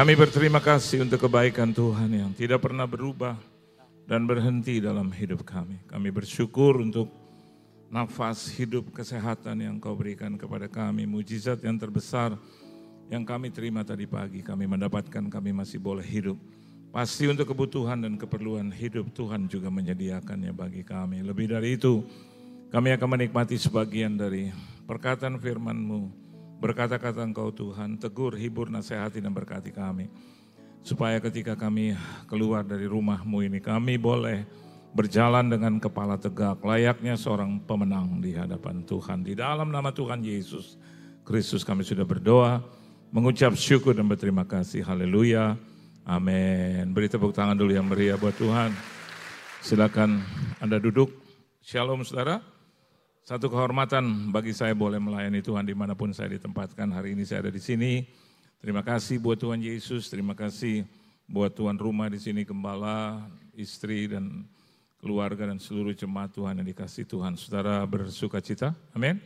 Kami berterima kasih untuk kebaikan Tuhan yang tidak pernah berubah dan berhenti dalam hidup kami. Kami bersyukur untuk nafas hidup kesehatan yang kau berikan kepada kami, mujizat yang terbesar yang kami terima tadi pagi. Kami mendapatkan kami masih boleh hidup. Pasti untuk kebutuhan dan keperluan hidup Tuhan juga menyediakannya bagi kami. Lebih dari itu, kami akan menikmati sebagian dari perkataan firman-Mu Berkata-kata engkau Tuhan, tegur, hibur, nasihati dan berkati kami. Supaya ketika kami keluar dari rumahmu ini, kami boleh berjalan dengan kepala tegak, layaknya seorang pemenang di hadapan Tuhan. Di dalam nama Tuhan Yesus Kristus kami sudah berdoa, mengucap syukur dan berterima kasih. Haleluya. Amin. Beri tepuk tangan dulu yang meriah buat Tuhan. Silakan Anda duduk. Shalom saudara. Satu kehormatan bagi saya boleh melayani Tuhan di mana pun saya ditempatkan. Hari ini saya ada di sini. Terima kasih buat Tuhan Yesus, terima kasih buat Tuhan rumah di sini, gembala, istri dan keluarga dan seluruh jemaat Tuhan yang dikasih Tuhan. Saudara bersuka cita, amin.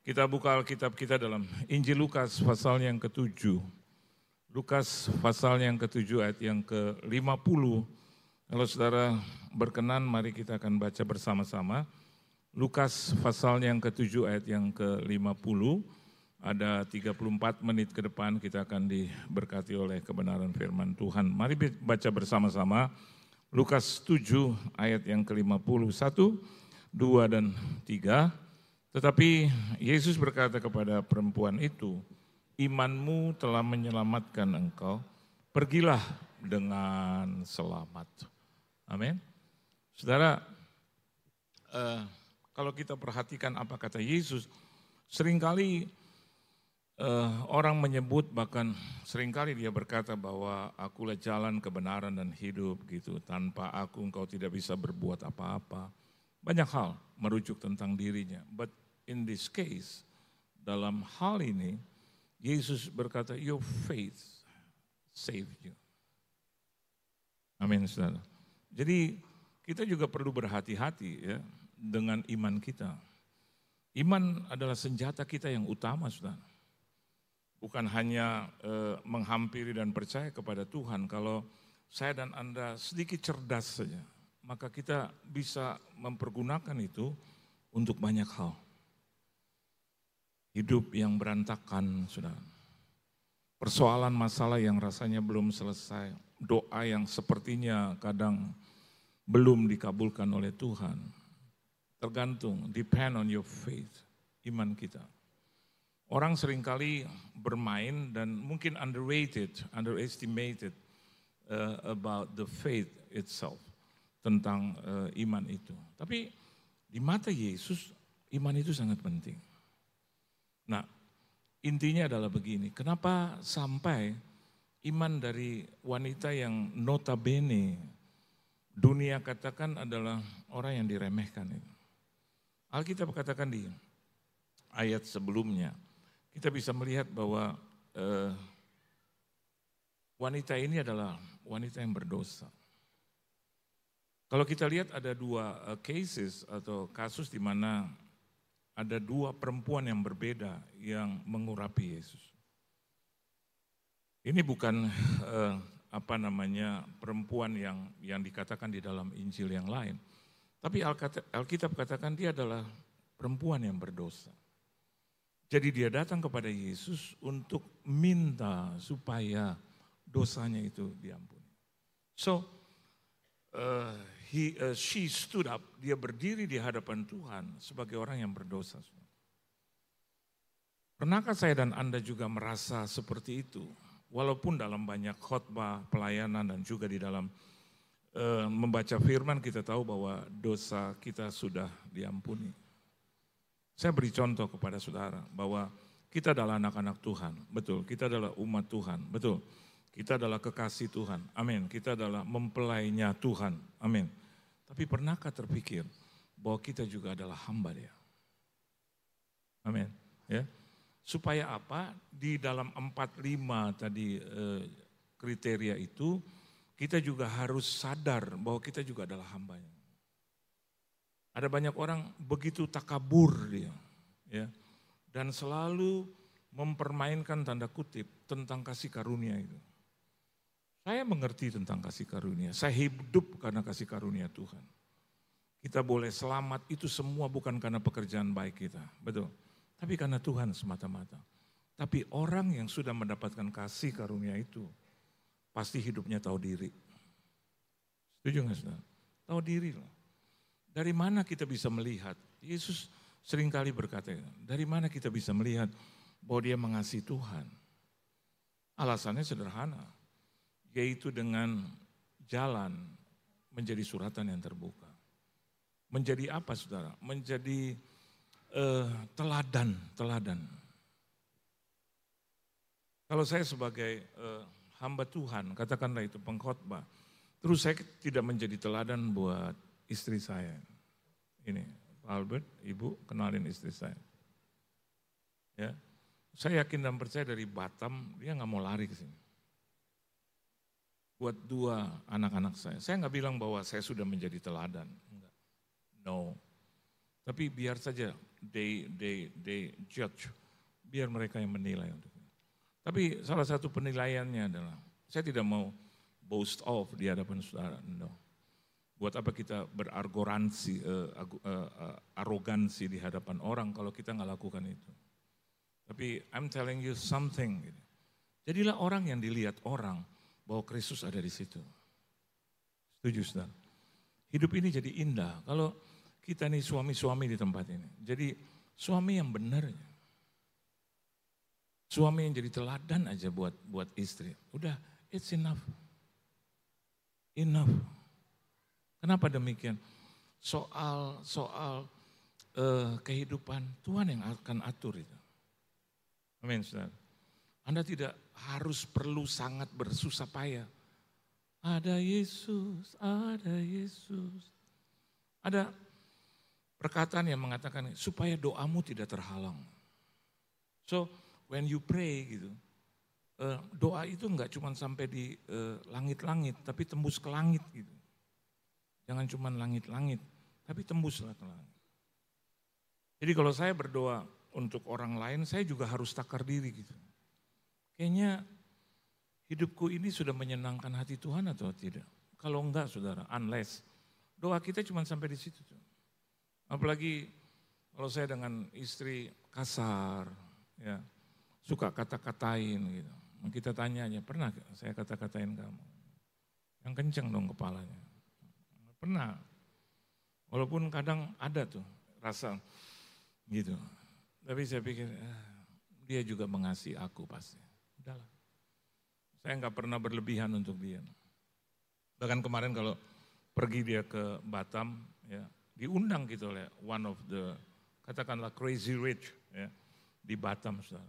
Kita buka Alkitab kita dalam Injil Lukas pasal yang ketujuh. Lukas pasal yang ketujuh ayat yang ke-50. Kalau saudara berkenan, mari kita akan baca bersama-sama. Lukas pasal yang ke-7 ayat yang ke-50, ada 34 menit ke depan kita akan diberkati oleh kebenaran firman Tuhan. Mari baca bersama-sama Lukas 7 ayat yang ke-51, 2 dan 3. Tetapi Yesus berkata kepada perempuan itu, imanmu telah menyelamatkan engkau, pergilah dengan selamat. Amin. Saudara, uh, kalau kita perhatikan apa kata Yesus, sering kali uh, orang menyebut bahkan sering kali dia berkata bahwa akulah jalan kebenaran dan hidup gitu. Tanpa aku engkau tidak bisa berbuat apa-apa. Banyak hal merujuk tentang dirinya. But in this case, dalam hal ini, Yesus berkata, your faith saved you. Amin, saudara. Jadi kita juga perlu berhati-hati ya dengan iman kita. Iman adalah senjata kita yang utama, saudara. Bukan hanya e, menghampiri dan percaya kepada Tuhan. Kalau saya dan Anda sedikit cerdas saja, maka kita bisa mempergunakan itu untuk banyak hal. Hidup yang berantakan, saudara. Persoalan masalah yang rasanya belum selesai. Doa yang sepertinya kadang belum dikabulkan oleh Tuhan Tergantung, depend on your faith, iman kita. Orang sering kali bermain dan mungkin underrated, underestimated uh, about the faith itself, tentang uh, iman itu. Tapi di mata Yesus, iman itu sangat penting. Nah, intinya adalah begini, kenapa sampai iman dari wanita yang notabene dunia katakan adalah orang yang diremehkan itu. Alkitab katakan di ayat sebelumnya, kita bisa melihat bahwa eh, wanita ini adalah wanita yang berdosa. Kalau kita lihat ada dua uh, cases atau kasus di mana ada dua perempuan yang berbeda yang mengurapi Yesus. Ini bukan uh, apa namanya perempuan yang yang dikatakan di dalam Injil yang lain. Tapi Alkitab katakan dia adalah perempuan yang berdosa. Jadi dia datang kepada Yesus untuk minta supaya dosanya itu diampuni. So, uh, he, uh, she stood up, dia berdiri di hadapan Tuhan sebagai orang yang berdosa. Pernahkah saya dan Anda juga merasa seperti itu? Walaupun dalam banyak khotbah, pelayanan dan juga di dalam Eh, membaca firman kita tahu bahwa dosa kita sudah diampuni. Saya beri contoh kepada saudara bahwa kita adalah anak-anak Tuhan, betul. Kita adalah umat Tuhan, betul. Kita adalah kekasih Tuhan, amin. Kita adalah mempelainya Tuhan, amin. Tapi pernahkah terpikir bahwa kita juga adalah hamba dia? Amin. Ya. Supaya apa? Di dalam empat lima tadi eh, kriteria itu, kita juga harus sadar bahwa kita juga adalah hambanya. Ada banyak orang begitu takabur dia, ya, dan selalu mempermainkan tanda kutip tentang kasih karunia itu. Saya mengerti tentang kasih karunia. Saya hidup karena kasih karunia Tuhan. Kita boleh selamat itu semua bukan karena pekerjaan baik kita. Betul. Tapi karena Tuhan semata-mata. Tapi orang yang sudah mendapatkan kasih karunia itu, pasti hidupnya tahu diri. Setuju nggak saudara? Tahu diri lah. Dari mana kita bisa melihat? Yesus sering kali berkata, dari mana kita bisa melihat bahwa dia mengasihi Tuhan? Alasannya sederhana, yaitu dengan jalan menjadi suratan yang terbuka. Menjadi apa saudara? Menjadi uh, teladan, teladan. Kalau saya sebagai uh, hamba Tuhan, katakanlah itu pengkhotbah, terus saya tidak menjadi teladan buat istri saya. Ini, Albert, ibu kenalin istri saya. Ya, saya yakin dan percaya dari Batam dia nggak mau lari ke sini. Buat dua anak-anak saya, saya nggak bilang bahwa saya sudah menjadi teladan, enggak. No, tapi biar saja they they they judge, biar mereka yang menilai untuk Tapi salah satu penilaiannya adalah saya tidak mau boast off di hadapan saudara, no. Buat apa kita berargoransi, uh, uh, uh, arogansi di hadapan orang kalau kita nggak lakukan itu. Tapi I'm telling you something. Gitu. Jadilah orang yang dilihat orang bahwa Kristus ada di situ. Setuju saudara? Hidup ini jadi indah kalau kita nih suami-suami di tempat ini. Jadi suami yang benar. Suami yang jadi teladan aja buat buat istri. Udah, it's enough. Enough. Kenapa demikian? Soal soal uh, kehidupan Tuhan yang akan atur itu. Amin, saudara. Anda tidak harus perlu sangat bersusah payah. Ada Yesus, ada Yesus. Ada perkataan yang mengatakan supaya doamu tidak terhalang. So when you pray gitu, uh, doa itu enggak cuma sampai di eh, langit-langit, uh, tapi tembus ke langit gitu. Jangan cuma langit-langit, tapi tembuslah ke langit. Jadi kalau saya berdoa untuk orang lain, saya juga harus takar diri gitu. Kayaknya hidupku ini sudah menyenangkan hati Tuhan atau tidak? Kalau enggak saudara, unless doa kita cuma sampai di situ. Apalagi kalau saya dengan istri kasar, ya suka kata-katain gitu. Kita tanya aja, pernah saya kata-katain kamu? Yang kenceng dong kepalanya. Pernah. Walaupun kadang ada tuh rasa gitu. Tapi saya pikir eh, dia juga mengasihi aku pasti. Udahlah. Saya nggak pernah berlebihan untuk dia. Bahkan kemarin kalau pergi dia ke Batam, ya diundang gitu oleh one of the katakanlah crazy rich ya di Batam, saudara.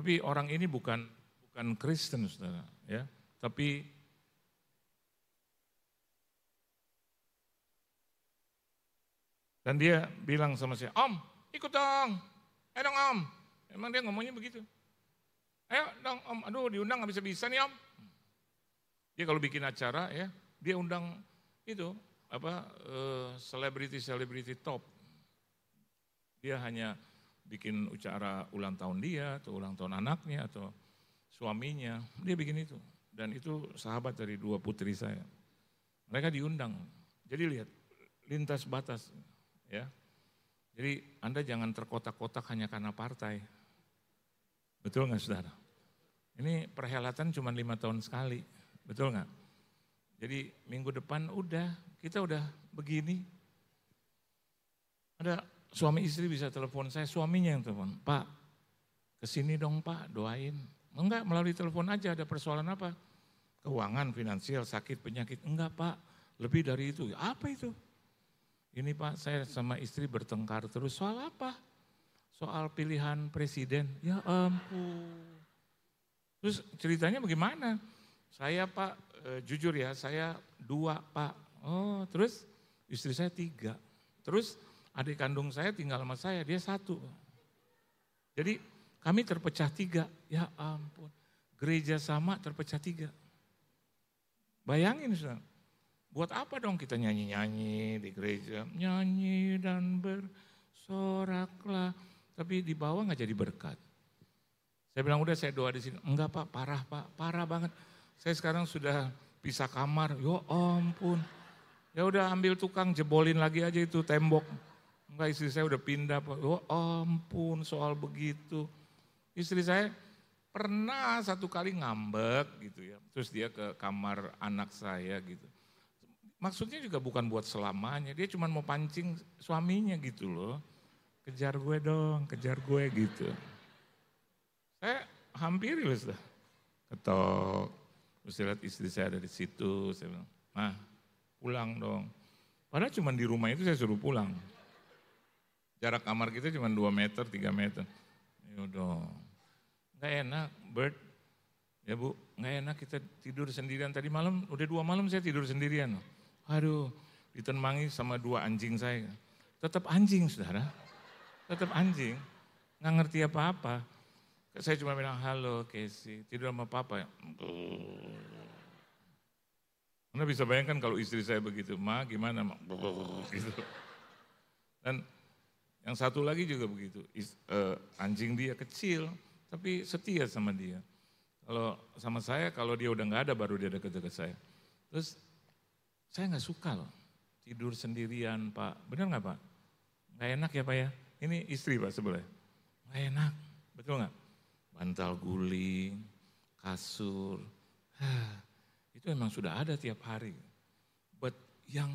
Tapi orang ini bukan bukan Kristen, saudara, ya. Tapi Dan dia bilang sama saya, Om, ikut dong. Ayo dong Om. Emang dia ngomongnya begitu. Ayo dong Om, aduh diundang gak bisa-bisa nih Om. Dia kalau bikin acara ya, dia undang itu apa selebriti-selebriti uh, top. Dia hanya bikin acara ulang tahun dia atau ulang tahun anaknya atau suaminya, dia bikin itu. Dan itu sahabat dari dua putri saya. Mereka diundang. Jadi lihat, lintas batas. Ya. Jadi Anda jangan terkotak-kotak hanya karena partai. Betul nggak saudara? Ini perhelatan cuma lima tahun sekali. Betul nggak? Jadi minggu depan udah, kita udah begini. Ada suami istri bisa telepon saya, suaminya yang telepon. Pak, ke sini dong pak, doain. Enggak, melalui telepon aja ada persoalan apa? Keuangan, finansial, sakit, penyakit. Enggak pak, lebih dari itu. Apa itu? Ini Pak, saya sama istri bertengkar terus. Soal apa? Soal pilihan presiden. Ya ampun. Terus ceritanya bagaimana? Saya Pak, e, jujur ya, saya dua Pak. Oh, terus istri saya tiga. Terus adik kandung saya tinggal sama saya, dia satu. Jadi kami terpecah tiga. Ya ampun. Gereja sama terpecah tiga. Bayangin, saudara. Buat apa dong kita nyanyi-nyanyi di gereja? Nyanyi dan bersoraklah. Tapi di bawah nggak jadi berkat. Saya bilang udah saya doa di sini. Enggak pak, parah pak, parah banget. Saya sekarang sudah pisah kamar, yo ampun. Ya udah ambil tukang jebolin lagi aja itu tembok. Enggak istri saya udah pindah, yo ampun soal begitu. Istri saya pernah satu kali ngambek gitu ya. Terus dia ke kamar anak saya gitu. Maksudnya juga bukan buat selamanya, dia cuma mau pancing suaminya gitu loh. Kejar gue dong, kejar gue gitu. Saya hampir ya sudah ketok. Terus lihat istri saya ada di situ, saya bilang, nah pulang dong. Padahal cuma di rumah itu saya suruh pulang. Jarak kamar kita cuma 2 meter, 3 meter. Ya dong. Gak enak, Bert. Ya bu, gak enak kita tidur sendirian. Tadi malam, udah dua malam saya tidur sendirian. Aduh, ditemangi sama dua anjing saya. Tetap anjing, saudara. Tetap anjing. Nggak ngerti apa-apa. Saya cuma bilang, halo Casey, tidur sama papa ya? Anda bisa bayangkan kalau istri saya begitu, ma gimana ma? Gitu. Dan yang satu lagi juga begitu, Is, uh, anjing dia kecil, tapi setia sama dia. Kalau sama saya, kalau dia udah nggak ada baru dia deket-deket saya. Terus saya nggak suka loh, tidur sendirian pak, benar nggak pak? Nggak enak ya pak ya? Ini istri pak sebelah. Nggak enak, betul nggak? bantal guling, kasur. itu memang sudah ada tiap hari. But yang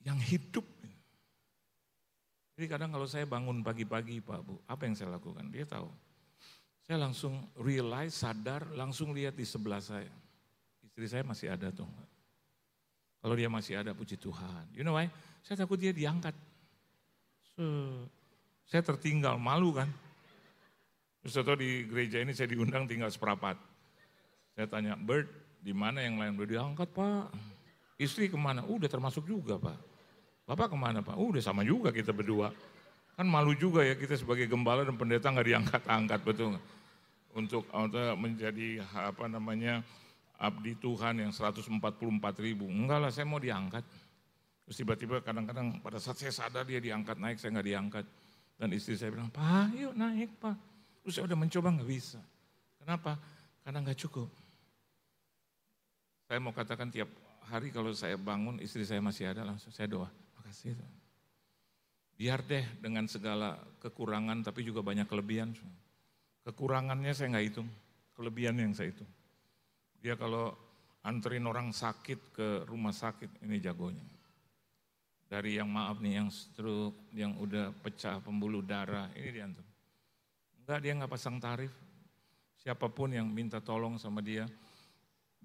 yang hidup. Jadi kadang kalau saya bangun pagi-pagi Pak Bu, apa yang saya lakukan? Dia tahu. Saya langsung realize, sadar, langsung lihat di sebelah saya. Istri saya masih ada tuh. Kalau dia masih ada, puji Tuhan. You know why? Saya takut dia diangkat. So, saya tertinggal, malu kan. Terus tahu di gereja ini saya diundang tinggal seperapat. Saya tanya, Bert, di mana yang lain? Udah diangkat pak. Istri ke mana? Udah termasuk juga pak. Bapak ke mana pak? Udah sama juga kita berdua. Kan malu juga ya kita sebagai gembala dan pendeta nggak diangkat-angkat betul gak? Untuk, untuk menjadi apa namanya abdi Tuhan yang 144 ribu. Enggak lah saya mau diangkat. Terus tiba-tiba kadang-kadang pada saat saya sadar dia diangkat naik, saya nggak diangkat. Dan istri saya bilang, Pak yuk naik Pak. Terus saya udah mencoba nggak bisa. Kenapa? Karena nggak cukup. Saya mau katakan tiap hari kalau saya bangun istri saya masih ada langsung saya doa. Tuhan. Biar deh dengan segala kekurangan tapi juga banyak kelebihan. Kekurangannya saya nggak hitung, kelebihan yang saya hitung. Dia kalau anterin orang sakit ke rumah sakit, ini jagonya. Dari yang maaf nih, yang stroke, yang udah pecah pembuluh darah, ini diantar. Enggak, dia nggak pasang tarif. Siapa pun yang minta tolong sama dia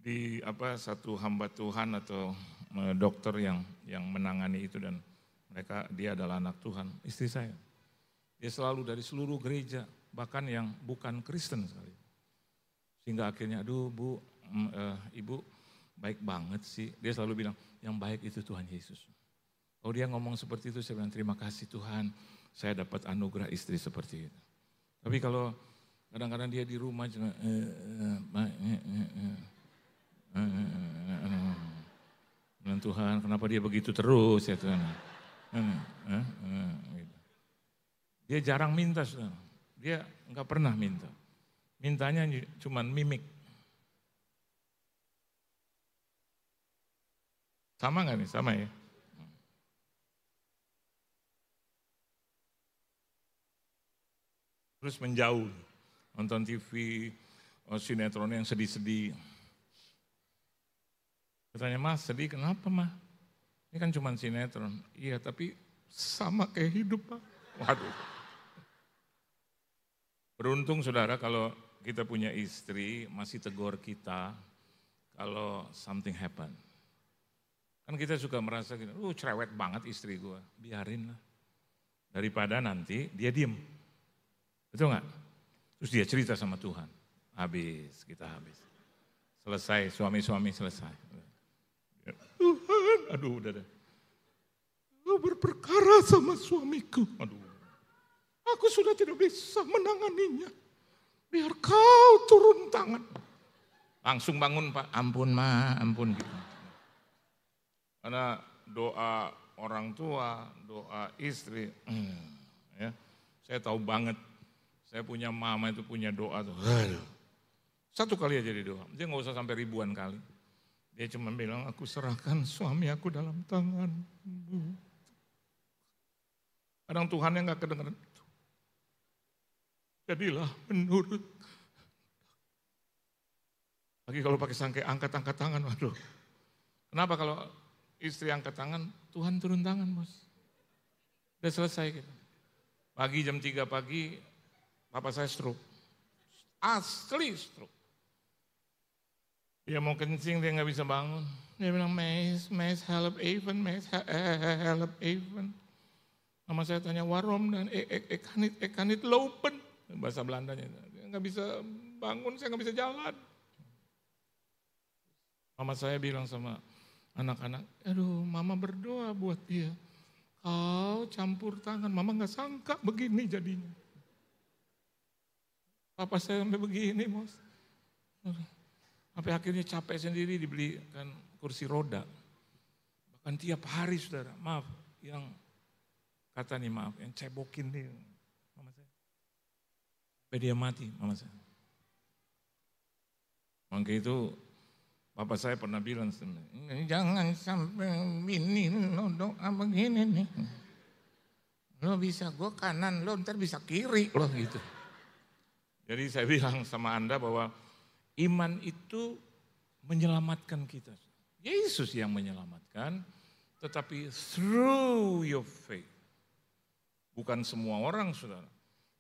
di apa satu hamba Tuhan atau e, dokter yang yang menangani itu dan mereka dia adalah anak Tuhan, istri saya. Dia selalu dari seluruh gereja, bahkan yang bukan Kristen sekali. Sehingga akhirnya, aduh bu, uh, ibu baik banget sih. Dia selalu bilang, yang baik itu Tuhan Yesus. Kalau dia ngomong seperti itu, saya bilang terima kasih Tuhan, saya dapat anugerah istri seperti itu. Tapi kalau kadang-kadang dia di rumah cuma Bilang Tuhan, kenapa dia begitu terus ya Tuhan? Dia jarang minta, dia nggak pernah minta. Mintanya cuma mimik. Sama nggak nih? Sama ya? terus menjauh. Nonton TV, oh, sinetron yang sedih-sedih. Katanya, mas sedih kenapa mah? Ini kan cuma sinetron. Iya tapi sama kayak hidup pak. Waduh. Beruntung saudara kalau kita punya istri masih tegur kita kalau something happen. Kan kita suka merasa gitu, uh cerewet banget istri gue, biarin lah. Daripada nanti dia diem. Betul nggak? Terus dia cerita sama Tuhan. Habis, kita habis. Selesai, suami-suami selesai. Aduh udah deh. Kau berperkara sama suamiku. Aduh. Aku sudah tidak bisa menanganinya. Biar kau turun tangan. Langsung bangun Pak, ampun ma, ampun. Gitu. Karena doa orang tua, doa istri, hmm, ya, saya tahu banget saya punya mama itu punya doa tuh. Satu kali aja dia doa. Dia nggak usah sampai ribuan kali. Dia cuma bilang, aku serahkan suami aku dalam tanganmu. Kadang Tuhan yang nggak kedengeran. Jadilah menurut. Lagi kalau pakai sangkai angkat-angkat tangan, waduh. Kenapa kalau istri angkat tangan, Tuhan turun tangan bos. Udah selesai gitu. Pagi jam 3 pagi, papa saya stroke. Asli stroke. Dia mau kencing, dia nggak bisa bangun. Dia bilang, Mes, Mes, help even, Mes, help even. Nama saya tanya, warom dan e, e, ekanit, ekanit lopen. Bahasa Belandanya. Dia nggak bisa bangun, saya nggak bisa jalan. Mama saya bilang sama anak-anak, aduh mama berdoa buat dia. Kau campur tangan, mama nggak sangka begini jadinya. Papa saya sampai begini, bos. Sampai akhirnya capek sendiri dibelikan kursi roda. Bahkan tiap hari saudara, maaf, yang kata nih maaf, yang cebokin nih mama saya. Sampai dia mati mama saya. Maka itu Bapak saya pernah bilang, jangan sampai ini lo doa begini nih. Lo bisa gue kanan, lo ntar bisa kiri lo gitu. Jadi saya bilang sama Anda bahwa Iman itu menyelamatkan kita. Yesus yang menyelamatkan, tetapi through your faith. Bukan semua orang, saudara,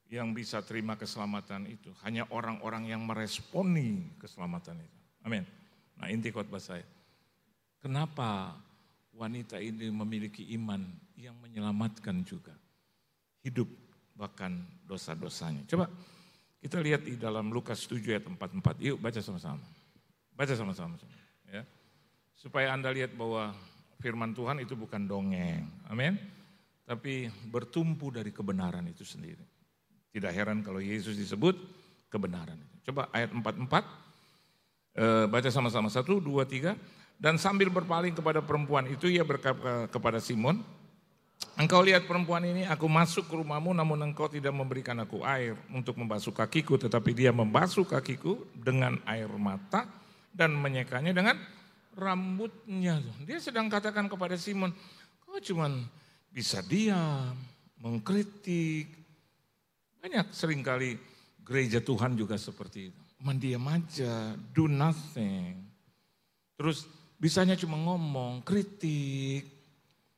yang bisa terima keselamatan itu. Hanya orang-orang yang meresponi keselamatan itu. Amin. Nah inti khotbah saya. Kenapa wanita ini memiliki iman yang menyelamatkan juga hidup bahkan dosa-dosanya. Coba kita lihat di dalam Lukas 7 ayat 44. Yuk baca sama-sama. Baca sama-sama. Ya. Supaya Anda lihat bahwa firman Tuhan itu bukan dongeng. Amin. Tapi bertumpu dari kebenaran itu sendiri. Tidak heran kalau Yesus disebut kebenaran. Coba ayat 44. E, baca sama-sama. Satu, dua, tiga. Dan sambil berpaling kepada perempuan itu ia berkata kepada Simon, Engkau lihat perempuan ini, aku masuk ke rumahmu namun engkau tidak memberikan aku air untuk membasuh kakiku. Tetapi dia membasuh kakiku dengan air mata dan menyekanya dengan rambutnya. Dia sedang katakan kepada Simon, kau cuman bisa diam, mengkritik. Banyak sering kali gereja Tuhan juga seperti itu. Mendiam aja, do nothing. Terus bisanya cuma ngomong, kritik,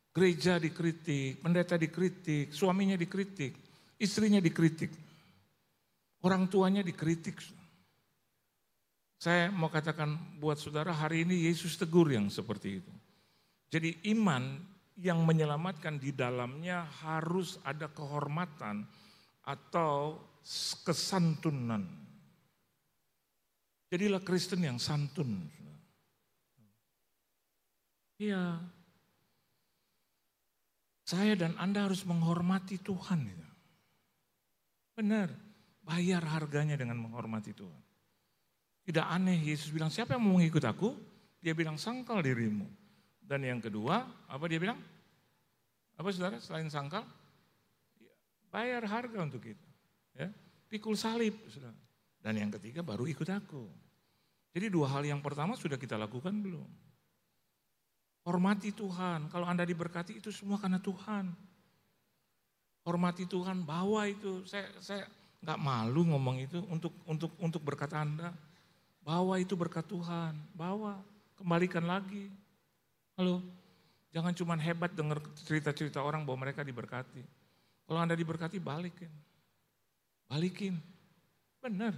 Gereja dikritik, pendeta dikritik, suaminya dikritik, istrinya dikritik, orang tuanya dikritik. Saya mau katakan buat saudara hari ini Yesus tegur yang seperti itu. Jadi iman yang menyelamatkan di dalamnya harus ada kehormatan atau kesantunan. Jadilah Kristen yang santun. Iya, saya dan Anda harus menghormati Tuhan. Benar, bayar harganya dengan menghormati Tuhan. Tidak aneh Yesus bilang, siapa yang mau mengikut aku? Dia bilang, sangkal dirimu. Dan yang kedua, apa dia bilang? Apa saudara, selain sangkal? Bayar harga untuk itu. Ya, pikul salib, saudara. Dan yang ketiga baru ikut aku. Jadi dua hal yang pertama sudah kita lakukan belum? Hormati Tuhan. Kalau Anda diberkati itu semua karena Tuhan. Hormati Tuhan, bawa itu. Saya saya nggak malu ngomong itu untuk untuk untuk berkat Anda. Bawa itu berkat Tuhan, bawa, kembalikan lagi. Halo, jangan cuma hebat dengar cerita-cerita orang bahwa mereka diberkati. Kalau Anda diberkati, balikin. Balikin. Benar.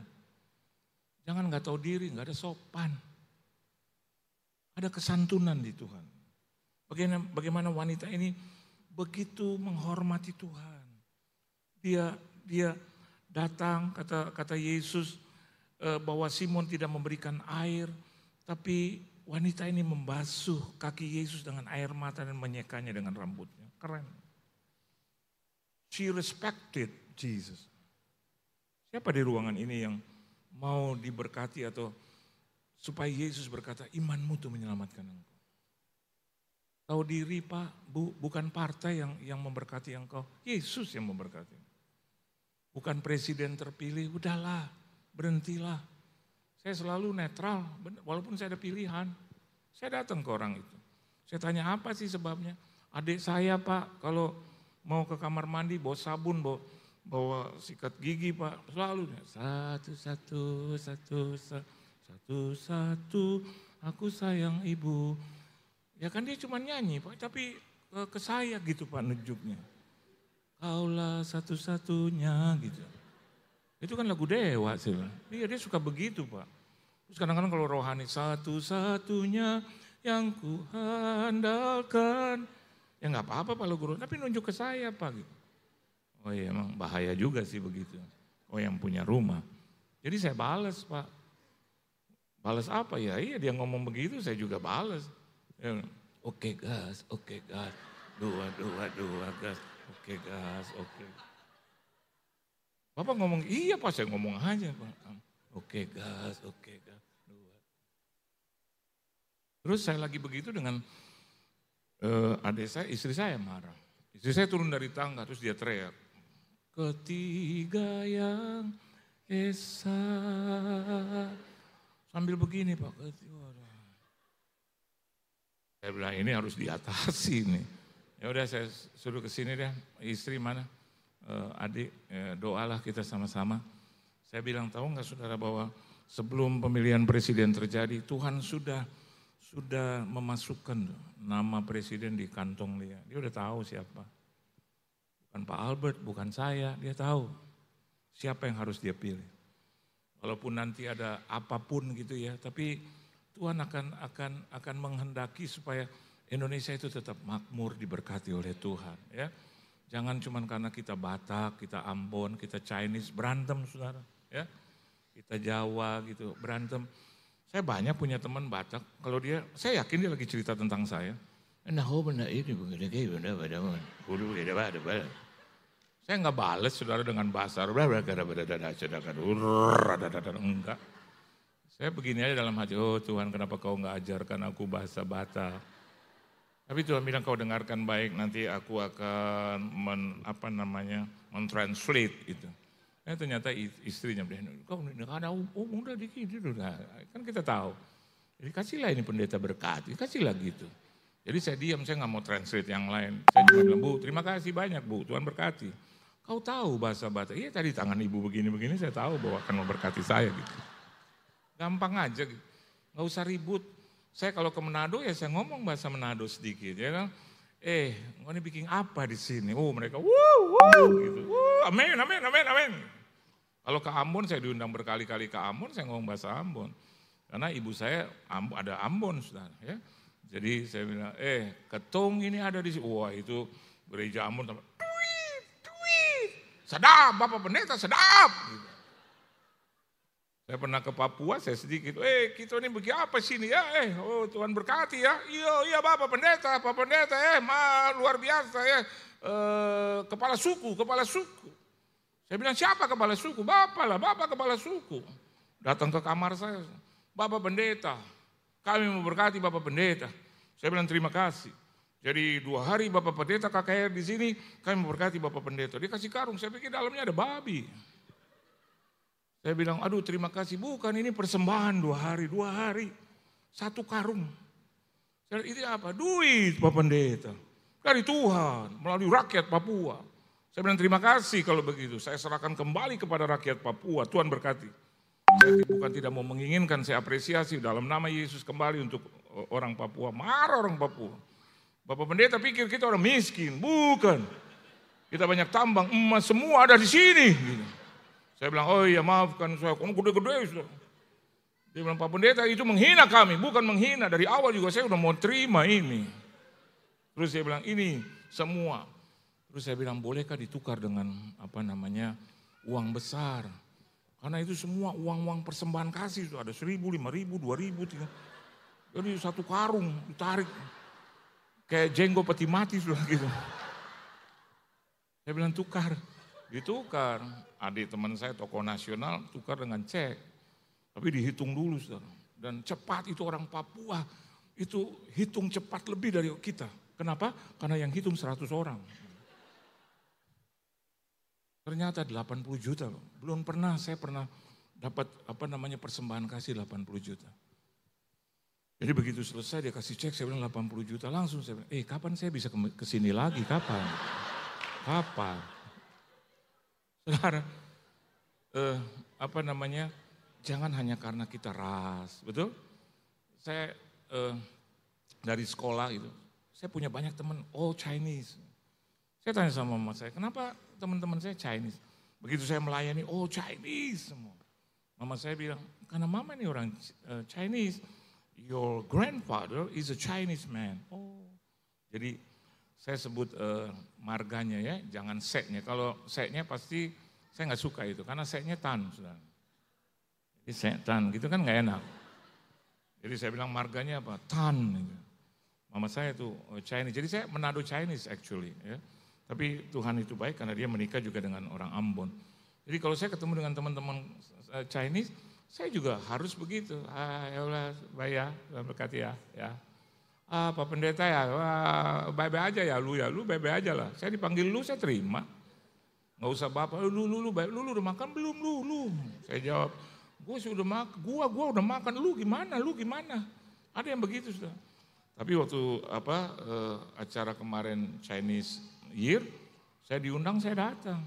Jangan nggak tahu diri, nggak ada sopan. Ada kesantunan di Tuhan. Bagaimana, bagaimana wanita ini begitu menghormati Tuhan. Dia dia datang kata kata Yesus eh, bahwa Simon tidak memberikan air, tapi wanita ini membasuh kaki Yesus dengan air mata dan menyekanya dengan rambutnya. Keren. She respected Jesus. Siapa di ruangan ini yang mau diberkati atau Supaya Yesus berkata, imanmu itu menyelamatkan engkau. Tahu diri Pak, Bu, bukan partai yang yang memberkati engkau, Yesus yang memberkati. Bukan presiden terpilih, udahlah, berhentilah. Saya selalu netral, walaupun saya ada pilihan. Saya datang ke orang itu. Saya tanya apa sih sebabnya? Adik saya pak, kalau mau ke kamar mandi bawa sabun, bawa, bawa sikat gigi pak. Selalu satu, satu, satu, satu, satu, aku sayang ibu. Ya kan dia cuma nyanyi pak, tapi ke, ke saya gitu pak nunjuknya. Kaulah satu-satunya gitu. Itu kan lagu dewa sih. Iya dia suka begitu pak. Terus kadang-kadang kalau rohani satu-satunya yang ku handalkan. Ya nggak apa-apa pak guru, tapi nunjuk ke saya pak. Gitu. Oh iya emang bahaya juga sih begitu. Oh yang punya rumah. Jadi saya balas pak. Balas apa ya? Iya dia ngomong begitu saya juga balas. Ya, oke okay, gas, oke okay, gas. Dua, dua, dua gas. Oke okay, gas, oke. Okay. Bapak ngomong, iya Pak, saya ngomong aja Pak. Oke gas, oke gas. Dua. Terus saya lagi begitu dengan uh, adik saya, istri saya marah. Istri saya turun dari tangga, terus dia teriak. Ketiga yang esa. Sambil begini Pak. Saya bilang ini harus diatasi nih. Ya udah saya suruh ke sini deh, istri mana? uh, adik uh, doalah kita sama-sama. Saya bilang tahu nggak saudara bahwa sebelum pemilihan presiden terjadi Tuhan sudah sudah memasukkan nama presiden di kantong dia. Dia udah tahu siapa. Bukan Pak Albert, bukan saya, dia tahu siapa yang harus dia pilih. Walaupun nanti ada apa pun gitu ya, tapi Tuhan akan akan akan menghendaki supaya Indonesia itu tetap makmur diberkati oleh Tuhan ya. Jangan cuma karena kita Batak, kita Ambon, kita Chinese berantem saudara. ya Kita Jawa gitu berantem. Saya banyak punya teman Batak, kalau dia, saya yakin dia lagi cerita tentang saya. Nah, oh benar ini begini kayak benar pada Kudu beda pada pada. Saya nggak balas saudara dengan bahasa enggak. Saya begini aja dalam hati, oh Tuhan kenapa kau nggak ajarkan aku bahasa Batak. Tapi Tuhan bilang kau dengarkan baik nanti aku akan men, apa namanya mentranslate itu. Eh, ternyata istrinya bilang, kau ada umum udah dikit itu nah, kan kita tahu. Jadi kasihlah ini pendeta berkat, kasihlah gitu. Jadi saya diam, saya nggak mau translate yang lain. Saya cuma bilang, Bu, terima kasih banyak Bu, Tuhan berkati. Kau tahu bahasa Batak, iya tadi tangan ibu begini-begini, saya tahu bahwa akan memberkati saya gitu. Gampang aja gitu, nggak usah ribut. Saya kalau ke Manado ya saya ngomong bahasa Manado sedikit ya kan. Eh, ini bikin apa di sini? Oh mereka, wuh, wuh, gitu. Wuh, amin, amin, amin, amin. Kalau ke Ambon saya diundang berkali-kali ke Ambon, saya ngomong bahasa Ambon. Karena ibu saya ada Ambon, saudara. Ya. Jadi saya bilang, eh ketung ini ada di sini. Wah itu gereja Ambon. Duit, duit. Sedap, Bapak Pendeta, sedap. Gitu. Saya pernah ke Papua, saya sedikit, eh kita ini begini apa sini ya, eh oh Tuhan berkati ya, iya iya Bapak Pendeta, Bapak Pendeta, eh luar biasa ya, eh, kepala suku, kepala suku. Saya bilang siapa kepala suku? Bapak lah, Bapak kepala suku. Datang ke kamar saya, Bapak Pendeta, kami mau berkati Bapak Pendeta. Saya bilang terima kasih. Jadi dua hari Bapak Pendeta KKR di sini, kami mau berkati Bapak Pendeta. Dia kasih karung, saya pikir dalamnya ada babi. Saya bilang, aduh terima kasih. Bukan ini persembahan dua hari, dua hari. Satu karung. Saya itu apa? Duit Pak Pendeta. Dari Tuhan, melalui rakyat Papua. Saya bilang terima kasih kalau begitu. Saya serahkan kembali kepada rakyat Papua. Tuhan berkati. Saya bukan tidak mau menginginkan, saya apresiasi dalam nama Yesus kembali untuk orang Papua. Marah orang Papua. Bapak pendeta pikir kita orang miskin. Bukan. Kita banyak tambang, emas semua ada di sini. Gitu. Saya bilang, oh iya maafkan saya, kamu gede-gede sudah. Dia bilang, Pak Pendeta itu menghina kami, bukan menghina. Dari awal juga saya udah mau terima ini. Terus saya bilang, ini semua. Terus saya bilang, bolehkah ditukar dengan apa namanya uang besar? Karena itu semua uang-uang persembahan kasih itu ada seribu, lima ribu, dua ribu, tiga. Jadi satu karung ditarik. Kayak jenggo peti mati sudah gitu. Saya bilang tukar, ditukar adik teman saya tokoh nasional tukar dengan cek. Tapi dihitung dulu saudara. Dan cepat itu orang Papua itu hitung cepat lebih dari kita. Kenapa? Karena yang hitung 100 orang. Ternyata 80 juta. Belum pernah saya pernah dapat apa namanya persembahan kasih 80 juta. Jadi begitu selesai dia kasih cek, saya bilang 80 juta. Langsung saya bilang, eh kapan saya bisa ke sini lagi, kapan? Kapan? Saudara, eh, apa namanya, jangan hanya karena kita ras, betul? Saya eh, dari sekolah itu, saya punya banyak teman, oh Chinese. Saya tanya sama mama saya, kenapa teman-teman saya Chinese? Begitu saya melayani, oh Chinese semua. Mama saya bilang, karena mama ini orang uh, Chinese your grandfather is a Chinese man. Oh. Jadi saya sebut uh, marganya ya, jangan seknya. Kalau seknya pasti saya nggak suka itu, karena seknya tan sudah. Jadi sek tan gitu kan nggak enak. Jadi saya bilang marganya apa? Tan. Gitu. Mama saya itu eh, Chinese. Jadi saya menado Chinese actually. Ya. Tapi Tuhan itu baik karena dia menikah juga dengan orang Ambon. Jadi kalau saya ketemu dengan teman-teman eh, Chinese, saya juga harus begitu. Ah, ya Allah, baik ya, berkati ya. ya. Pak Pendeta ya, baik-baik aja ya lu ya, lu baik-baik aja lah. Saya dipanggil lu, saya terima. Nggak usah bapak, lu, lu, lu, baik, lu, lu udah makan belum, lu, lu. Saya jawab, gue sudah makan, gua, gua udah makan, lu gimana, lu gimana. Ada yang begitu sudah. Tapi waktu apa uh, acara kemarin Chinese Year, saya diundang, saya datang.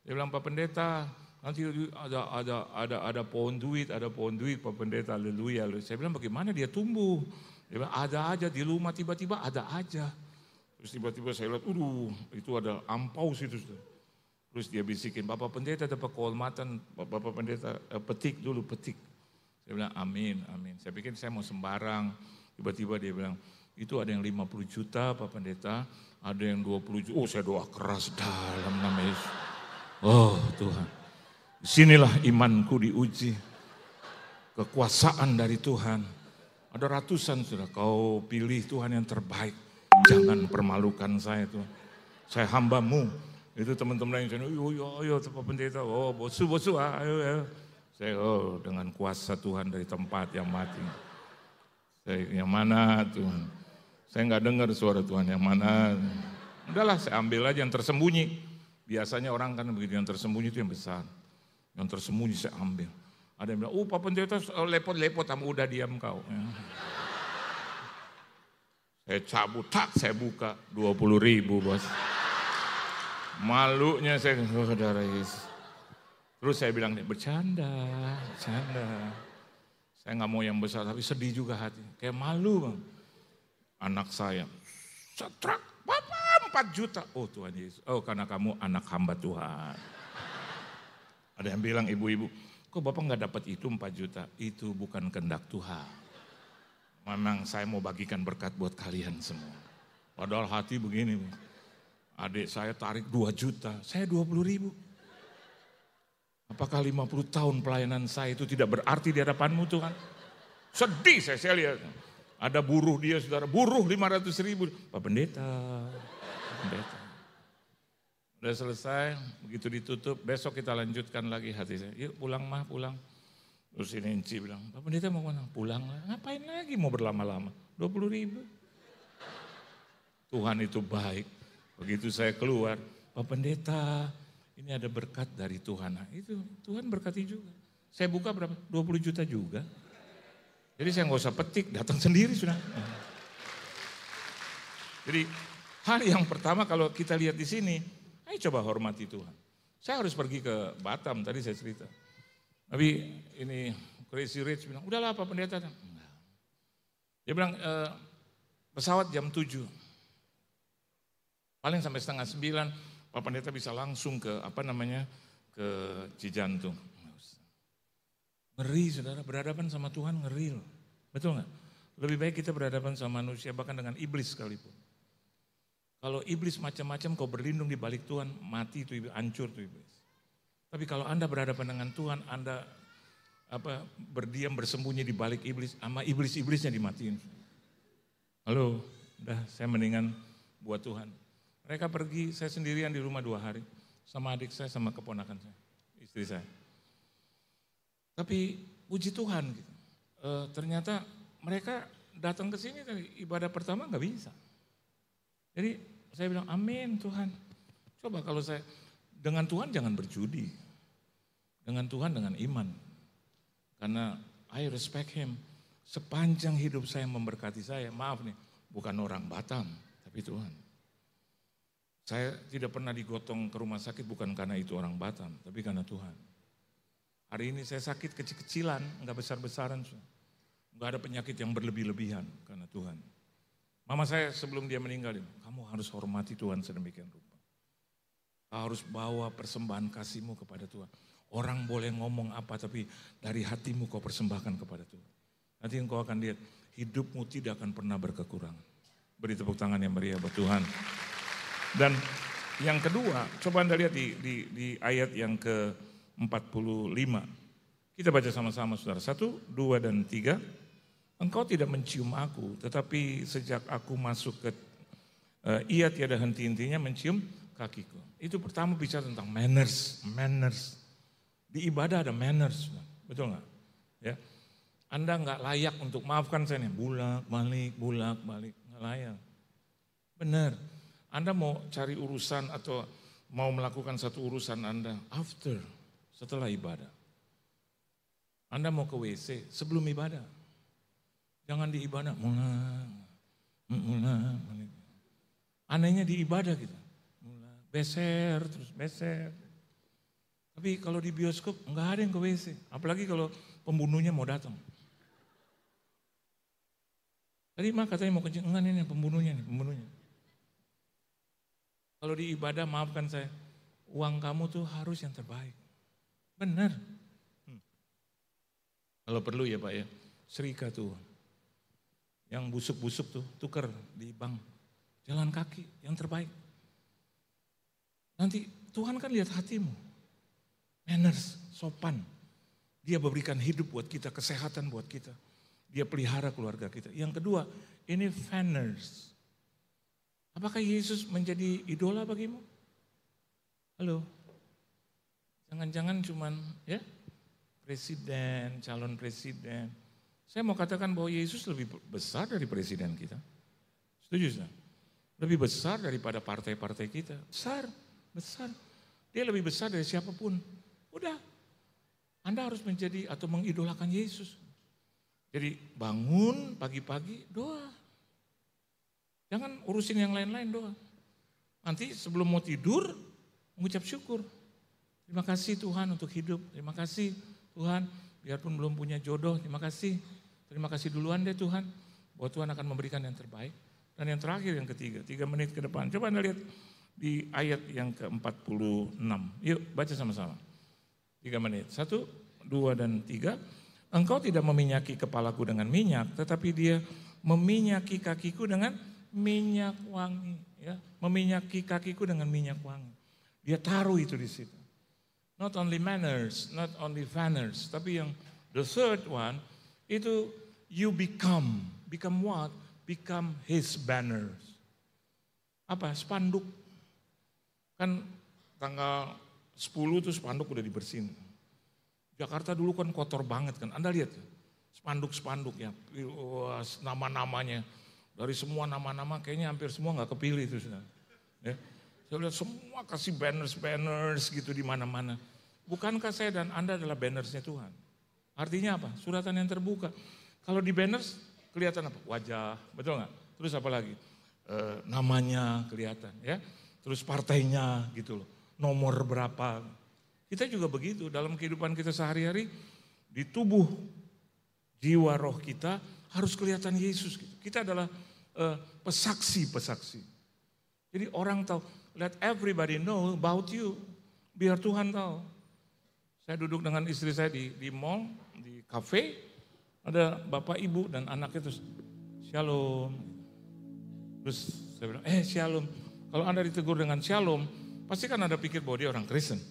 Dia bilang, Pak Pendeta, Nanti ada ada ada ada pohon duit, ada pohon duit Pak Pendeta, haleluya. Saya bilang bagaimana dia tumbuh? Dia bilang ada aja di rumah tiba-tiba ada aja. Terus tiba-tiba saya lihat, uh itu ada ampau situ. Terus dia bisikin, Bapak Pendeta dapat kehormatan, Bapak Pendeta eh, petik dulu, petik. Saya bilang amin, amin. Saya pikir saya mau sembarang. Tiba-tiba dia bilang, itu ada yang 50 juta Pak Pendeta, ada yang 20 juta. Oh saya doa keras dalam nama Yesus. Oh Tuhan. Sinilah imanku diuji. Kekuasaan dari Tuhan. Ada ratusan sudah kau pilih Tuhan yang terbaik. Jangan permalukan saya Tuhan. Saya hambamu. Itu teman-teman yang sana, yo yo yo Pak Pendeta, oh bosu bosu ah, ayo ayo. Saya oh dengan kuasa Tuhan dari tempat yang mati. Saya yang mana Tuhan? Saya nggak dengar suara Tuhan yang mana. Udahlah saya ambil aja yang tersembunyi. Biasanya orang kan begitu yang tersembunyi itu yang besar. Yang tersembunyi saya ambil. Ada yang bilang, oh Pak Pendeta lepot-lepot kamu udah diam kau. Ya. Saya cabut, tak saya buka 20 ribu bos. Malunya saya, oh darah Yesus. Terus saya bilang, bercanda, bercanda. Saya nggak mau yang besar, tapi sedih juga hati. Kayak malu bang. Anak saya, setrak, Bapak 4 juta. Oh Tuhan Yesus, oh karena kamu anak hamba Tuhan. Ada yang bilang ibu-ibu, kok bapak nggak dapat itu 4 juta? Itu bukan kehendak Tuhan. Memang saya mau bagikan berkat buat kalian semua. Padahal hati begini, adik saya tarik 2 juta, saya 20 ribu. Apakah 50 tahun pelayanan saya itu tidak berarti di hadapanmu Tuhan? Sedih saya, saya lihat. Ada buruh dia saudara, buruh 500 ribu. Pak Pendeta, Pak Pendeta. Udah selesai, begitu ditutup, besok kita lanjutkan lagi hati saya. Yuk pulang mah, pulang. Terus ini Enci bilang, Pak Pendeta mau mana? Pulang lah. Ngapain lagi mau berlama-lama? 20 ribu. Tuhan itu baik. Begitu saya keluar, Pak Pendeta, ini ada berkat dari Tuhan. Nah, itu Tuhan berkati juga. Saya buka berapa? 20 juta juga. Jadi saya nggak usah petik, datang sendiri sudah. Jadi hal yang pertama kalau kita lihat di sini, Ayo coba hormati Tuhan. Saya harus pergi ke Batam, tadi saya cerita. Tapi ini Crazy Rich bilang, udahlah apa pendeta. Dia bilang, e, pesawat jam 7. Paling sampai setengah 9, Pak Pendeta bisa langsung ke apa namanya ke Cijantung. Ngeri saudara, berhadapan sama Tuhan ngeri loh. Betul nggak? Lebih baik kita berhadapan sama manusia bahkan dengan iblis sekalipun. Kalau iblis macam-macam kau berlindung di balik Tuhan, mati itu iblis, hancur itu iblis. Tapi kalau Anda berhadapan dengan Tuhan, Anda apa berdiam bersembunyi di balik iblis, sama iblis-iblisnya dimatiin. Halo, udah saya mendingan buat Tuhan. Mereka pergi, saya sendirian di rumah dua hari. Sama adik saya, sama keponakan saya, istri saya. Tapi puji Tuhan gitu. E, ternyata mereka datang ke sini ibadah pertama nggak bisa. Jadi saya bilang, amin Tuhan. Coba kalau saya, dengan Tuhan jangan berjudi. Dengan Tuhan dengan iman. Karena I respect him. Sepanjang hidup saya memberkati saya, maaf nih, bukan orang Batam, tapi Tuhan. Saya tidak pernah digotong ke rumah sakit bukan karena itu orang Batam, tapi karena Tuhan. Hari ini saya sakit kecil-kecilan, enggak besar-besaran. Enggak ada penyakit yang berlebih-lebihan karena Tuhan. Mama saya sebelum dia meninggal, kamu harus hormati Tuhan sedemikian rupa. Harus bawa persembahan kasihmu kepada Tuhan. Orang boleh ngomong apa tapi dari hatimu kau persembahkan kepada Tuhan. Nanti engkau akan lihat hidupmu tidak akan pernah berkekurangan. Beri tepuk tangan yang meriah buat Tuhan. Dan yang kedua, coba Anda lihat di, di, di ayat yang ke-45. Kita baca sama-sama saudara. Satu, dua, dan tiga. Engkau tidak mencium aku, tetapi sejak aku masuk ke uh, ia tiada henti-hentinya mencium kakiku. Itu pertama bicara tentang manners, manners. Di ibadah ada manners, betul nggak? Ya, Anda nggak layak untuk maafkan saya nih, bulak balik, bulak balik, nggak layak. Benar. Anda mau cari urusan atau mau melakukan satu urusan Anda after, setelah ibadah. Anda mau ke WC sebelum ibadah. Jangan di ibadah, mulai, mulai, Anehnya di ibadah kita. Mulai, beser, terus beser. Tapi kalau di bioskop nggak ada yang ke WC. Apalagi kalau pembunuhnya mau datang. Tadi mah katanya mau kencing, enggak ini pembunuhnya nih, pembunuhnya. Kalau di ibadah maafkan saya, uang kamu tuh harus yang terbaik. Benar. Hmm. Kalau perlu ya Pak ya, serika tuh. Yang busuk-busuk tuh, tuker di bank. Jalan kaki yang terbaik. Nanti Tuhan kan lihat hatimu. Manners, sopan. Dia berikan hidup buat kita, kesehatan buat kita. Dia pelihara keluarga kita. Yang kedua, ini fanners. Apakah Yesus menjadi idola bagimu? Halo? Jangan-jangan cuman ya presiden, calon presiden. Saya mau katakan bahwa Yesus lebih besar dari presiden kita. Setuju sih? Lebih besar daripada partai-partai kita. Besar, besar. Dia lebih besar dari siapa pun. Udah. Anda harus menjadi atau mengidolakan Yesus. Jadi bangun pagi-pagi doa. Jangan urusin yang lain-lain doang. Nanti sebelum mau tidur, mengucap syukur. Terima kasih Tuhan untuk hidup. Terima kasih Tuhan, biarpun belum punya jodoh, terima kasih. Terima kasih duluan deh Tuhan, bahwa Tuhan akan memberikan yang terbaik. Dan yang terakhir yang ketiga, tiga menit ke depan. Coba Anda lihat di ayat yang ke-46. Yuk baca sama-sama. Tiga menit. Satu, dua, dan tiga. Engkau tidak meminyaki kepalaku dengan minyak, tetapi dia meminyaki kakiku dengan minyak wangi, ya, meminyaki kakiku dengan minyak wangi. Dia taruh itu di situ. Not only manners, not only fanners, tapi yang the third one itu you become, become what? Become his banners. Apa? Spanduk. Kan tanggal 10 itu spanduk udah dibersihin. Jakarta dulu kan kotor banget kan. Anda lihat spanduk-spanduk ya, nama-namanya dari semua nama-nama kayaknya hampir semua nggak kepilih itu. Ya. Saya lihat semua kasih banners-banners gitu di mana-mana. Bukankah saya dan Anda adalah bannersnya Tuhan? Artinya apa? Suratan yang terbuka. Kalau di banners kelihatan apa? Wajah, betul nggak? Terus apa lagi? E, namanya kelihatan ya. Terus partainya gitu loh. Nomor berapa. Kita juga begitu dalam kehidupan kita sehari-hari di tubuh jiwa roh kita harus kelihatan Yesus. Gitu. Kita adalah uh, pesaksi-pesaksi. Jadi orang tahu, let everybody know about you. Biar Tuhan tahu. Saya duduk dengan istri saya di, di mall, di cafe, ada bapak ibu dan anaknya terus, shalom. Terus saya bilang, eh shalom. Kalau anda ditegur dengan shalom, pasti kan anda pikir bahwa dia orang Kristen.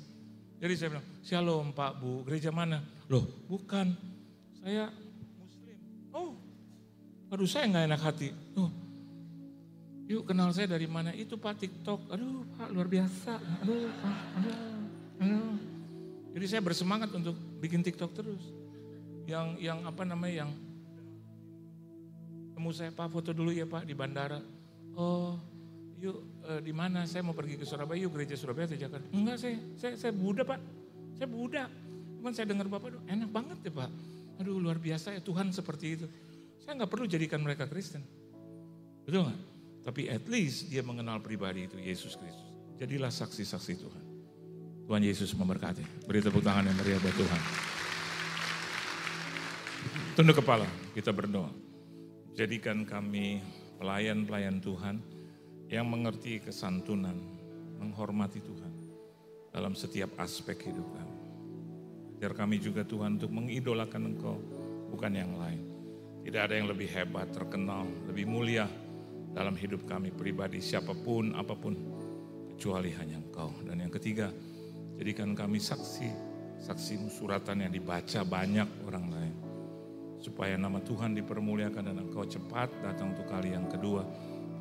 Jadi saya bilang, shalom pak bu, gereja mana? Loh bukan, saya Aduh saya nggak enak hati. Oh, yuk kenal saya dari mana? Itu Pak TikTok. Aduh Pak luar biasa. Aduh Pak, aduh, aduh. Jadi saya bersemangat untuk bikin TikTok terus. Yang yang apa namanya yang temu saya Pak foto dulu ya Pak di bandara. Oh yuk eh, di mana? Saya mau pergi ke Surabaya. Yuk gereja Surabaya atau Jakarta? Enggak saya saya saya Buddha Pak. Saya Buddha. Cuman saya dengar Bapak enak banget ya Pak Aduh luar biasa ya Tuhan seperti itu. Saya nggak perlu jadikan mereka Kristen. Betul nggak? Tapi at least dia mengenal pribadi itu Yesus Kristus. Jadilah saksi-saksi Tuhan. Tuhan Yesus memberkati. Beri tepuk tangan yang meriah buat Tuhan. Tunduk kepala, kita berdoa. Jadikan kami pelayan-pelayan Tuhan yang mengerti kesantunan, menghormati Tuhan dalam setiap aspek hidup kami. Biar kami juga Tuhan untuk mengidolakan Engkau, bukan yang lain. Tidak ada yang lebih hebat, terkenal, lebih mulia dalam hidup kami pribadi, siapa pun, apa pun, kecuali hanya Engkau. Dan yang ketiga, jadikan kami saksi, saksi suratan yang dibaca banyak orang lain. Supaya nama Tuhan dipermuliakan dan Engkau cepat datang untuk kali yang kedua.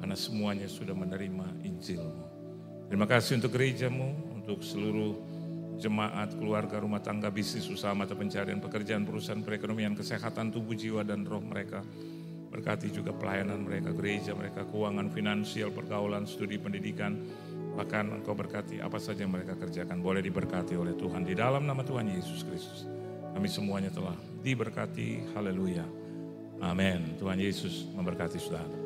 Karena semuanya sudah menerima Injilmu. Terima kasih untuk gerejamu, untuk seluruh jemaat, keluarga, rumah tangga, bisnis, usaha, mata pencarian, pekerjaan, perusahaan, perekonomian, kesehatan tubuh, jiwa, dan roh mereka. Berkati juga pelayanan mereka, gereja mereka, keuangan, finansial, pergaulan, studi pendidikan, bahkan engkau berkati apa saja yang mereka kerjakan. Boleh diberkati oleh Tuhan. Di dalam nama Tuhan Yesus Kristus. Kami semuanya telah diberkati. Haleluya. Amin. Tuhan Yesus memberkati saudara.